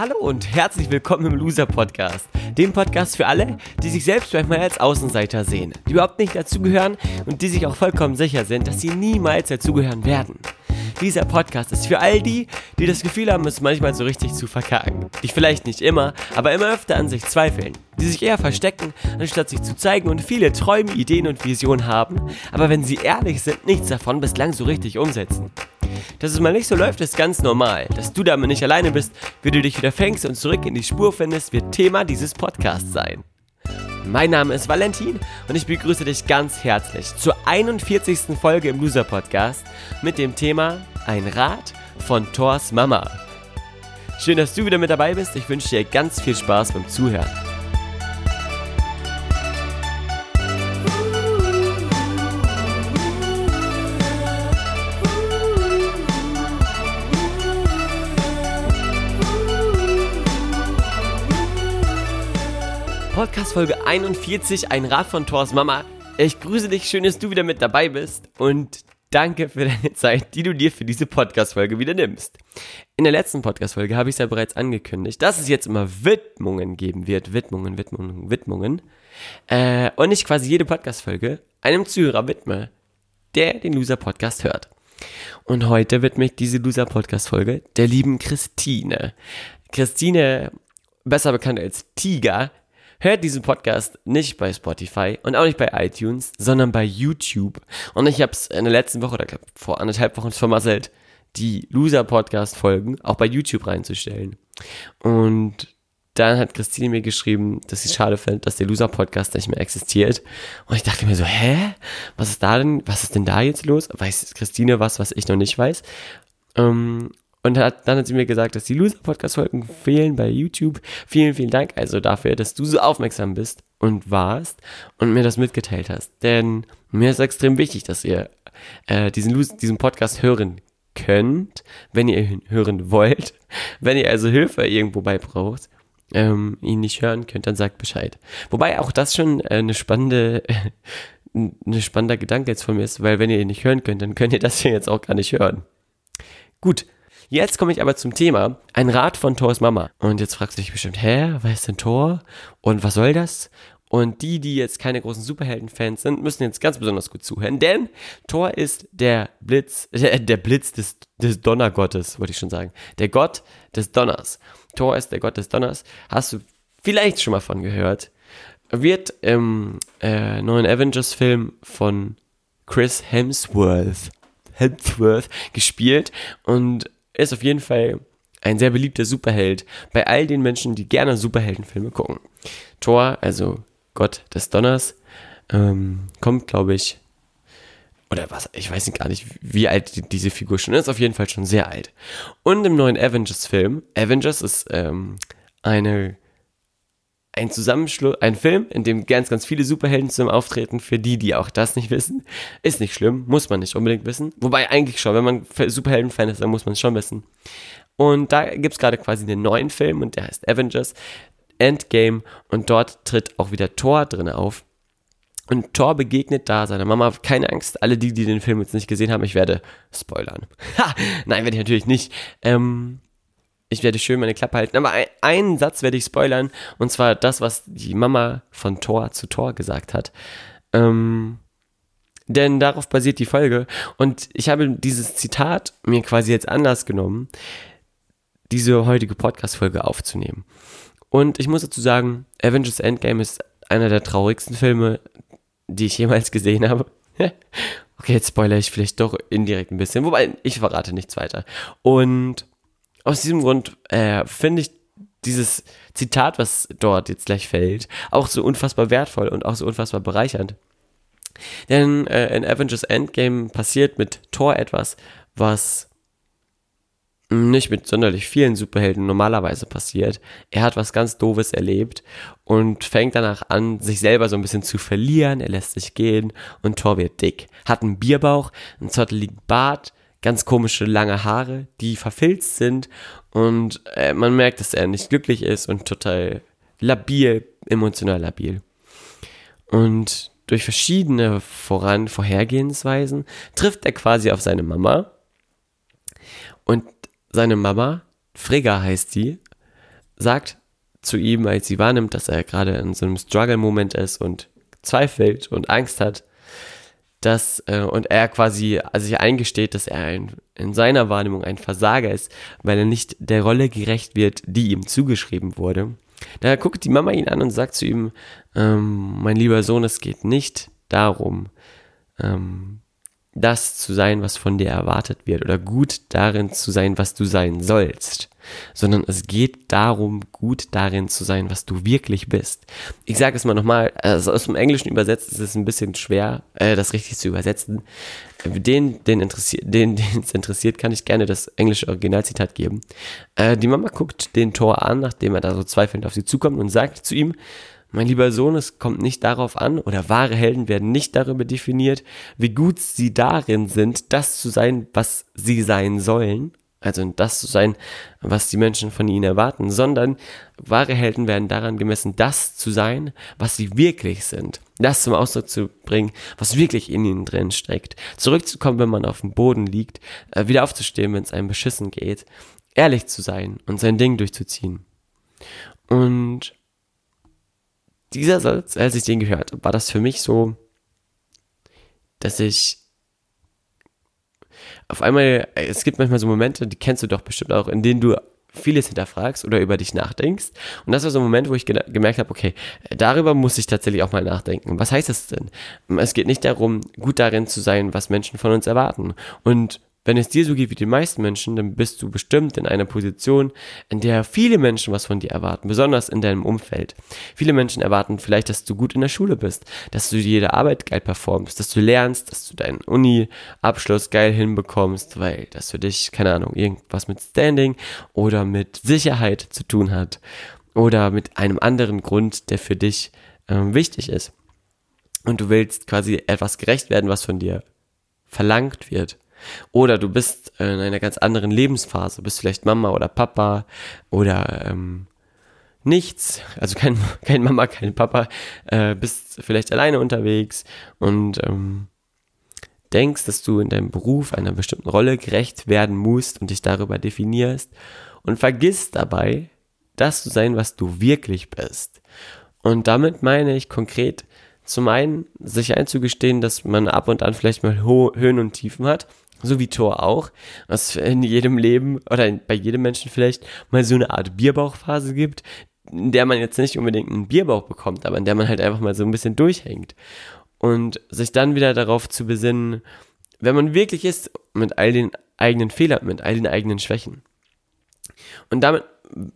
Hallo und herzlich willkommen im Loser Podcast, dem Podcast für alle, die sich selbst manchmal als Außenseiter sehen, die überhaupt nicht dazugehören und die sich auch vollkommen sicher sind, dass sie niemals dazugehören werden. Dieser Podcast ist für all die, die das Gefühl haben, es manchmal so richtig zu verkacken, die vielleicht nicht immer, aber immer öfter an sich zweifeln, die sich eher verstecken, anstatt sich zu zeigen und viele Träume, Ideen und Visionen haben, aber wenn sie ehrlich sind, nichts davon bislang so richtig umsetzen. Dass es mal nicht so läuft, ist ganz normal. Dass du damit nicht alleine bist, wie du dich wieder fängst und zurück in die Spur findest, wird Thema dieses Podcasts sein. Mein Name ist Valentin und ich begrüße dich ganz herzlich zur 41. Folge im Loser Podcast mit dem Thema Ein Rat von Thors Mama. Schön, dass du wieder mit dabei bist. Ich wünsche dir ganz viel Spaß beim Zuhören. Podcast Folge 41, ein Rat von Thors Mama. Ich grüße dich, schön, dass du wieder mit dabei bist und danke für deine Zeit, die du dir für diese Podcast-Folge wieder nimmst. In der letzten Podcast-Folge habe ich es ja bereits angekündigt, dass es jetzt immer Widmungen geben wird. Widmungen, Widmungen, Widmungen. Äh, und ich quasi jede Podcast-Folge einem Zuhörer widme, der den Loser-Podcast hört. Und heute widme ich diese Loser-Podcast-Folge der lieben Christine. Christine, besser bekannt als Tiger, hört diesen Podcast nicht bei Spotify und auch nicht bei iTunes, sondern bei YouTube. Und ich habe es in der letzten Woche oder glaub, vor anderthalb Wochen vermasselt, die Loser-Podcast-Folgen auch bei YouTube reinzustellen. Und dann hat Christine mir geschrieben, dass sie schade findet, dass der Loser-Podcast nicht mehr existiert. Und ich dachte mir so, hä? Was ist da denn, was ist denn da jetzt los? Weiß Christine was, was ich noch nicht weiß? Ähm, und hat, dann hat sie mir gesagt, dass die Loser-Podcast-Folgen fehlen bei YouTube. Vielen, vielen Dank also dafür, dass du so aufmerksam bist und warst und mir das mitgeteilt hast. Denn mir ist extrem wichtig, dass ihr äh, diesen, diesen Podcast hören könnt, wenn ihr ihn hören wollt. Wenn ihr also Hilfe irgendwo bei braucht, ähm, ihn nicht hören könnt, dann sagt Bescheid. Wobei auch das schon äh, eine spannende, eine spannender Gedanke jetzt von mir ist, weil wenn ihr ihn nicht hören könnt, dann könnt ihr das hier jetzt auch gar nicht hören. Gut, Jetzt komme ich aber zum Thema. Ein Rat von Thors Mama. Und jetzt fragst du dich bestimmt, hä, was ist denn Thor? Und was soll das? Und die, die jetzt keine großen Superhelden-Fans sind, müssen jetzt ganz besonders gut zuhören, denn Thor ist der Blitz, äh, der Blitz des, des Donnergottes, wollte ich schon sagen. Der Gott des Donners. Thor ist der Gott des Donners. Hast du vielleicht schon mal von gehört. Wird im äh, neuen Avengers-Film von Chris Hemsworth, Hemsworth gespielt und ist auf jeden Fall ein sehr beliebter Superheld bei all den Menschen, die gerne Superheldenfilme gucken. Thor, also Gott des Donners, ähm, kommt, glaube ich, oder was, ich weiß gar nicht, wie alt diese Figur schon ist, auf jeden Fall schon sehr alt. Und im neuen Avengers-Film, Avengers ist ähm, eine ein Zusammenschluss, ein Film, in dem ganz, ganz viele Superhelden zum Auftreten, für die, die auch das nicht wissen. Ist nicht schlimm, muss man nicht unbedingt wissen. Wobei eigentlich schon, wenn man Superhelden-Fan ist, dann muss man es schon wissen. Und da gibt es gerade quasi einen neuen Film und der heißt Avengers Endgame und dort tritt auch wieder Thor drin auf. Und Thor begegnet da seiner Mama. Keine Angst, alle die, die den Film jetzt nicht gesehen haben, ich werde spoilern. Ha! Nein, werde ich natürlich nicht. Ähm, ich werde schön meine Klappe halten. Aber ein, einen Satz werde ich spoilern. Und zwar das, was die Mama von Thor zu Thor gesagt hat. Ähm, denn darauf basiert die Folge. Und ich habe dieses Zitat mir quasi jetzt anders genommen, diese heutige Podcast-Folge aufzunehmen. Und ich muss dazu sagen, Avengers Endgame ist einer der traurigsten Filme, die ich jemals gesehen habe. okay, jetzt spoilere ich vielleicht doch indirekt ein bisschen, wobei ich verrate nichts weiter. Und aus diesem Grund äh, finde ich dieses Zitat, was dort jetzt gleich fällt, auch so unfassbar wertvoll und auch so unfassbar bereichernd. Denn äh, in Avengers Endgame passiert mit Thor etwas, was nicht mit sonderlich vielen Superhelden normalerweise passiert. Er hat was ganz Doofes erlebt und fängt danach an, sich selber so ein bisschen zu verlieren. Er lässt sich gehen und Thor wird dick. Hat einen Bierbauch, einen zotteligen Bart, ganz komische lange Haare, die verfilzt sind und äh, man merkt, dass er nicht glücklich ist und total labil, emotional labil. Und durch verschiedene Voran Vorhergehensweisen trifft er quasi auf seine Mama und seine Mama, Frigga heißt sie, sagt zu ihm, als sie wahrnimmt, dass er gerade in so einem Struggle-Moment ist und zweifelt und Angst hat, dass äh, und er quasi also sich eingesteht, dass er ein, in seiner Wahrnehmung ein Versager ist, weil er nicht der Rolle gerecht wird, die ihm zugeschrieben wurde. Da guckt die Mama ihn an und sagt zu ihm, ähm, mein lieber Sohn, es geht nicht darum, ähm, das zu sein, was von dir erwartet wird, oder gut darin zu sein, was du sein sollst, sondern es geht darum, gut darin zu sein, was du wirklich bist. Ich sage es mal nochmal, also aus dem Englischen übersetzt ist es ein bisschen schwer, äh, das richtig zu übersetzen. Den, den, interessiert, den, den es interessiert, kann ich gerne das englische Originalzitat geben. Äh, die Mama guckt den Tor an, nachdem er da so zweifelnd auf sie zukommt und sagt zu ihm, mein lieber Sohn, es kommt nicht darauf an, oder wahre Helden werden nicht darüber definiert, wie gut sie darin sind, das zu sein, was sie sein sollen, also das zu sein, was die Menschen von ihnen erwarten, sondern wahre Helden werden daran gemessen, das zu sein, was sie wirklich sind. Das zum Ausdruck zu bringen, was wirklich in ihnen drin steckt. Zurückzukommen, wenn man auf dem Boden liegt, äh, wieder aufzustehen, wenn es einem beschissen geht, ehrlich zu sein und sein Ding durchzuziehen. Und dieser Satz, als ich den gehört habe, war das für mich so, dass ich auf einmal, es gibt manchmal so Momente, die kennst du doch bestimmt auch, in denen du vieles hinterfragst oder über dich nachdenkst. Und das war so ein Moment, wo ich gemerkt habe, okay, darüber muss ich tatsächlich auch mal nachdenken. Was heißt das denn? Es geht nicht darum, gut darin zu sein, was Menschen von uns erwarten. Und wenn es dir so geht wie den meisten Menschen, dann bist du bestimmt in einer Position, in der viele Menschen was von dir erwarten, besonders in deinem Umfeld. Viele Menschen erwarten vielleicht, dass du gut in der Schule bist, dass du jede Arbeit geil performst, dass du lernst, dass du deinen Uni-Abschluss geil hinbekommst, weil das für dich, keine Ahnung, irgendwas mit Standing oder mit Sicherheit zu tun hat oder mit einem anderen Grund, der für dich äh, wichtig ist. Und du willst quasi etwas gerecht werden, was von dir verlangt wird. Oder du bist in einer ganz anderen Lebensphase, bist vielleicht Mama oder Papa oder ähm, nichts, also kein, kein Mama, kein Papa, äh, bist vielleicht alleine unterwegs und ähm, denkst, dass du in deinem Beruf einer bestimmten Rolle gerecht werden musst und dich darüber definierst und vergisst dabei, das zu sein, was du wirklich bist. Und damit meine ich konkret zum einen, sich einzugestehen, dass man ab und an vielleicht mal Höhen und Tiefen hat so wie Thor auch, was in jedem Leben oder bei jedem Menschen vielleicht mal so eine Art Bierbauchphase gibt, in der man jetzt nicht unbedingt einen Bierbauch bekommt, aber in der man halt einfach mal so ein bisschen durchhängt. Und sich dann wieder darauf zu besinnen, wenn man wirklich ist, mit all den eigenen Fehlern, mit all den eigenen Schwächen. Und damit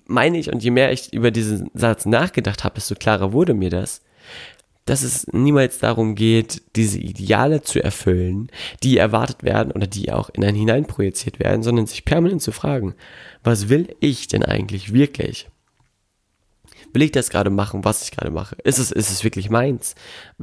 meine ich, und je mehr ich über diesen Satz nachgedacht habe, desto klarer wurde mir das, dass es niemals darum geht, diese Ideale zu erfüllen, die erwartet werden oder die auch in einen hineinprojiziert werden, sondern sich permanent zu fragen, was will ich denn eigentlich wirklich? Will ich das gerade machen, was ich gerade mache? Ist es, ist es wirklich meins?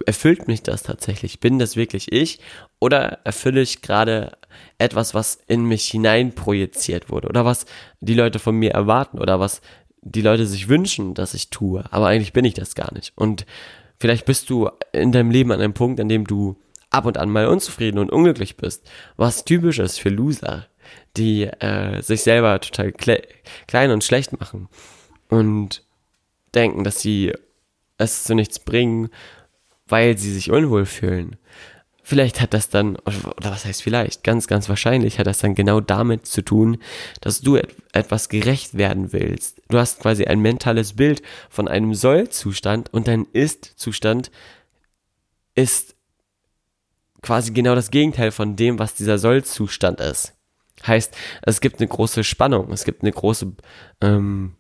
Erfüllt mich das tatsächlich? Bin das wirklich ich? Oder erfülle ich gerade etwas, was in mich hineinprojiziert wurde? Oder was die Leute von mir erwarten? Oder was die Leute sich wünschen, dass ich tue? Aber eigentlich bin ich das gar nicht. Und Vielleicht bist du in deinem Leben an einem Punkt, an dem du ab und an mal unzufrieden und unglücklich bist, was typisch ist für Loser, die äh, sich selber total klein und schlecht machen und denken, dass sie es zu nichts bringen, weil sie sich unwohl fühlen. Vielleicht hat das dann, oder was heißt vielleicht, ganz, ganz wahrscheinlich hat das dann genau damit zu tun, dass du et etwas gerecht werden willst. Du hast quasi ein mentales Bild von einem Soll-Zustand und dein Ist-Zustand ist quasi genau das Gegenteil von dem, was dieser Soll-Zustand ist. Heißt, es gibt eine große Spannung, es gibt eine große, ähm,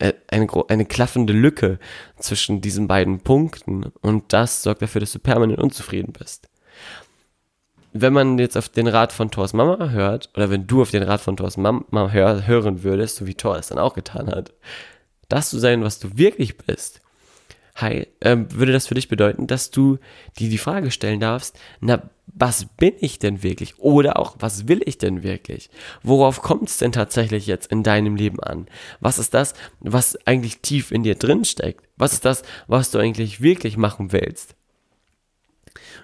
äh, eine, eine klaffende Lücke zwischen diesen beiden Punkten und das sorgt dafür, dass du permanent unzufrieden bist wenn man jetzt auf den Rat von Thors Mama hört, oder wenn du auf den Rat von Thors Mama hör, hören würdest, so wie Thor es dann auch getan hat, das zu sein, was du wirklich bist, hi, äh, würde das für dich bedeuten, dass du dir die Frage stellen darfst, na, was bin ich denn wirklich? Oder auch, was will ich denn wirklich? Worauf kommt es denn tatsächlich jetzt in deinem Leben an? Was ist das, was eigentlich tief in dir drin steckt? Was ist das, was du eigentlich wirklich machen willst?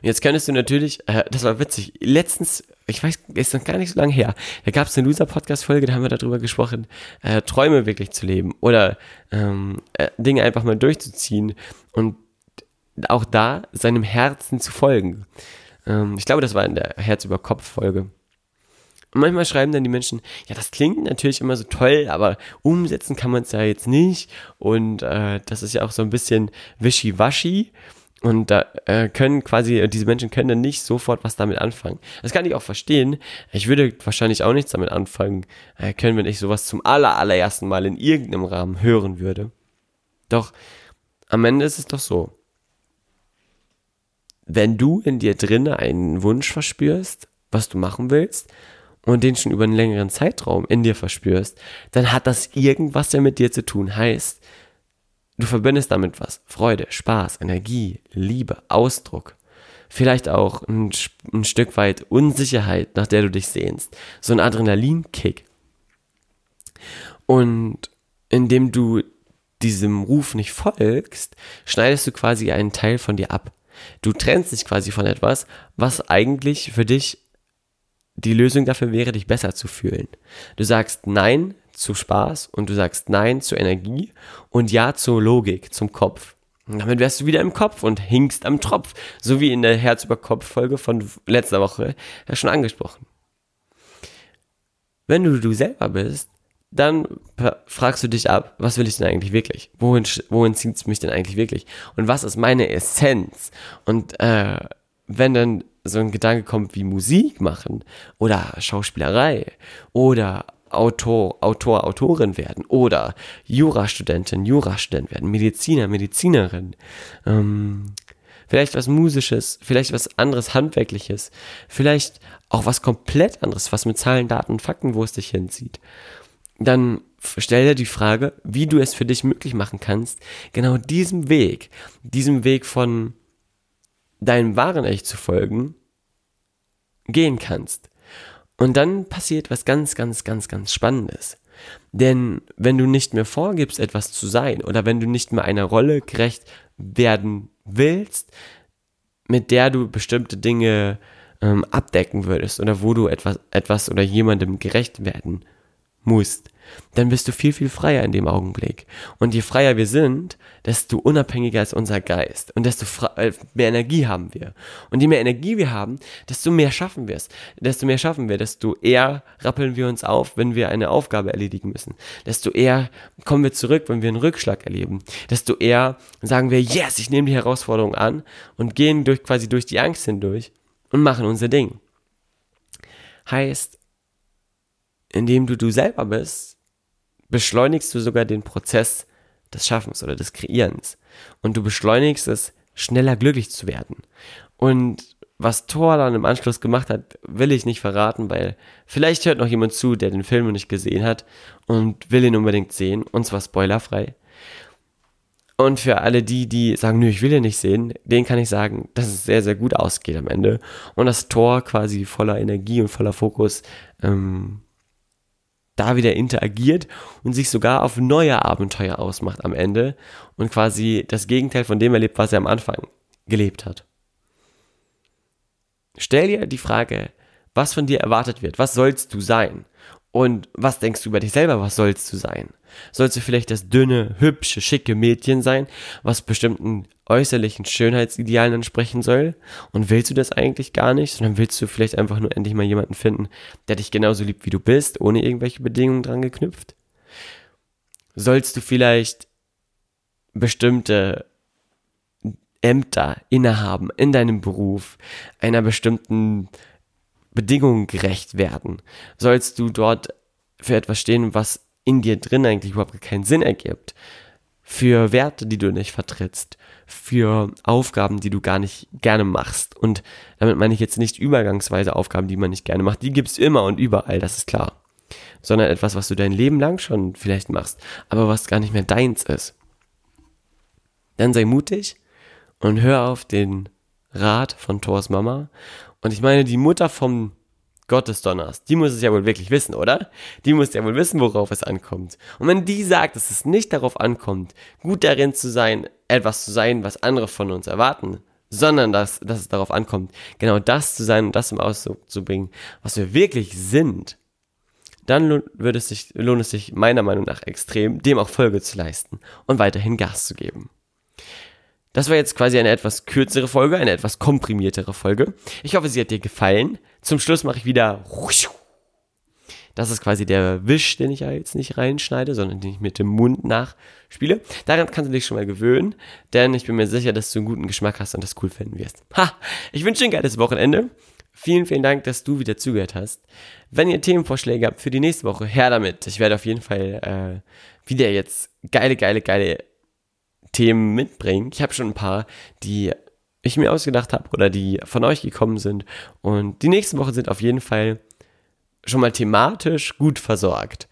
Jetzt könntest du natürlich, äh, das war witzig, letztens, ich weiß, ist noch gar nicht so lange her, da gab es eine Loser-Podcast-Folge, da haben wir darüber gesprochen, äh, Träume wirklich zu leben oder ähm, äh, Dinge einfach mal durchzuziehen und auch da seinem Herzen zu folgen. Ähm, ich glaube, das war in der Herz über Kopf-Folge. Und manchmal schreiben dann die Menschen, ja, das klingt natürlich immer so toll, aber umsetzen kann man es ja jetzt nicht. Und äh, das ist ja auch so ein bisschen wischiwaschi. Und da äh, können quasi, diese Menschen können dann nicht sofort was damit anfangen. Das kann ich auch verstehen. Ich würde wahrscheinlich auch nichts damit anfangen äh, können, wenn ich sowas zum aller, allerersten Mal in irgendeinem Rahmen hören würde. Doch am Ende ist es doch so. Wenn du in dir drinne einen Wunsch verspürst, was du machen willst, und den schon über einen längeren Zeitraum in dir verspürst, dann hat das irgendwas ja mit dir zu tun. Heißt, du verbindest damit was. Freude, Spaß, Energie, Liebe, Ausdruck. Vielleicht auch ein, ein Stück weit Unsicherheit, nach der du dich sehnst. So ein Adrenalinkick. Und indem du diesem Ruf nicht folgst, schneidest du quasi einen Teil von dir ab. Du trennst dich quasi von etwas, was eigentlich für dich die Lösung dafür wäre, dich besser zu fühlen. Du sagst Nein zu Spaß und du sagst Nein zur Energie und Ja zur Logik, zum Kopf. Und damit wärst du wieder im Kopf und hinkst am Tropf, so wie in der Herz über Kopf Folge von letzter Woche ja schon angesprochen. Wenn du du selber bist, dann fragst du dich ab, was will ich denn eigentlich wirklich? Wohin, wohin zieht es mich denn eigentlich wirklich? Und was ist meine Essenz? Und äh, wenn dann so ein Gedanke kommt wie Musik machen oder Schauspielerei oder Autor, Autor, Autorin werden oder Jurastudentin, Jurastudent werden, Mediziner, Medizinerin, ähm, vielleicht was Musisches, vielleicht was anderes Handwerkliches, vielleicht auch was komplett anderes, was mit Zahlen, Daten und Fakten, wo es dich hinzieht. Dann stell dir die Frage, wie du es für dich möglich machen kannst, genau diesem Weg, diesem Weg von deinem wahren Ich zu folgen, gehen kannst. Und dann passiert was ganz, ganz, ganz, ganz Spannendes. Denn wenn du nicht mehr vorgibst, etwas zu sein, oder wenn du nicht mehr einer Rolle gerecht werden willst, mit der du bestimmte Dinge ähm, abdecken würdest, oder wo du etwas, etwas oder jemandem gerecht werden musst, dann bist du viel, viel freier in dem Augenblick. Und je freier wir sind, desto unabhängiger ist unser Geist und desto äh, mehr Energie haben wir. Und je mehr Energie wir haben, desto mehr schaffen wir es. Desto mehr schaffen wir, desto eher rappeln wir uns auf, wenn wir eine Aufgabe erledigen müssen. Desto eher kommen wir zurück, wenn wir einen Rückschlag erleben. Desto eher sagen wir, yes, ich nehme die Herausforderung an und gehen durch, quasi durch die Angst hindurch und machen unser Ding. Heißt, indem du du selber bist, beschleunigst du sogar den Prozess des Schaffens oder des Kreierens. Und du beschleunigst es, schneller glücklich zu werden. Und was Thor dann im Anschluss gemacht hat, will ich nicht verraten, weil vielleicht hört noch jemand zu, der den Film noch nicht gesehen hat und will ihn unbedingt sehen, und zwar spoilerfrei. Und für alle die, die sagen, nö, ich will ihn nicht sehen, denen kann ich sagen, dass es sehr, sehr gut ausgeht am Ende. Und das Tor quasi voller Energie und voller Fokus ähm, da wieder interagiert und sich sogar auf neue Abenteuer ausmacht am Ende und quasi das Gegenteil von dem erlebt, was er am Anfang gelebt hat. Stell dir die Frage, was von dir erwartet wird, was sollst du sein? Und was denkst du über dich selber, was sollst du sein? Sollst du vielleicht das dünne, hübsche, schicke Mädchen sein, was bestimmten äußerlichen Schönheitsidealen entsprechen soll? Und willst du das eigentlich gar nicht, sondern willst du vielleicht einfach nur endlich mal jemanden finden, der dich genauso liebt, wie du bist, ohne irgendwelche Bedingungen dran geknüpft? Sollst du vielleicht bestimmte Ämter innehaben in deinem Beruf, einer bestimmten Bedingungen gerecht werden? Sollst du dort für etwas stehen, was in dir drin eigentlich überhaupt keinen Sinn ergibt? Für Werte, die du nicht vertrittst, für Aufgaben, die du gar nicht gerne machst. Und damit meine ich jetzt nicht übergangsweise Aufgaben, die man nicht gerne macht. Die gibt's immer und überall, das ist klar. Sondern etwas, was du dein Leben lang schon vielleicht machst, aber was gar nicht mehr deins ist. Dann sei mutig und hör auf den Rat von Thors Mama und ich meine, die Mutter vom Gottesdonners, die muss es ja wohl wirklich wissen, oder? Die muss ja wohl wissen, worauf es ankommt. Und wenn die sagt, dass es nicht darauf ankommt, gut darin zu sein, etwas zu sein, was andere von uns erwarten sondern dass, dass es darauf ankommt, genau das zu sein und das im Ausdruck zu bringen, was wir wirklich sind, dann lohnt es, sich, lohnt es sich meiner Meinung nach extrem, dem auch Folge zu leisten und weiterhin Gas zu geben. Das war jetzt quasi eine etwas kürzere Folge, eine etwas komprimiertere Folge. Ich hoffe, sie hat dir gefallen. Zum Schluss mache ich wieder. Das ist quasi der Wisch, den ich ja jetzt nicht reinschneide, sondern den ich mit dem Mund nachspiele. Daran kannst du dich schon mal gewöhnen, denn ich bin mir sicher, dass du einen guten Geschmack hast und das cool finden wirst. Ha! Ich wünsche dir ein geiles Wochenende. Vielen, vielen Dank, dass du wieder zugehört hast. Wenn ihr Themenvorschläge habt für die nächste Woche, her damit. Ich werde auf jeden Fall äh, wieder jetzt geile, geile, geile Themen mitbringen. Ich habe schon ein paar, die ich mir ausgedacht habe oder die von euch gekommen sind. Und die nächsten Wochen sind auf jeden Fall schon mal thematisch gut versorgt.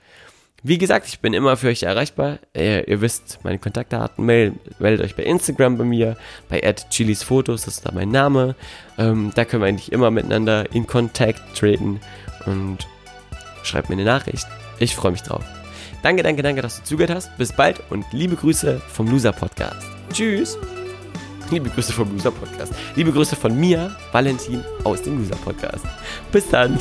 Wie gesagt, ich bin immer für euch erreichbar. Ihr, ihr wisst, meine Kontaktdaten, meldet, meldet euch bei Instagram bei mir, bei @chilisfotos, das ist da mein Name. Ähm, da können wir eigentlich immer miteinander in Kontakt treten und schreibt mir eine Nachricht. Ich freue mich drauf. Danke, danke, danke, dass du zugehört hast. Bis bald und liebe Grüße vom Loser Podcast. Tschüss. Liebe Grüße vom Loser Podcast. Liebe Grüße von mir, Valentin, aus dem Loser Podcast. Bis dann.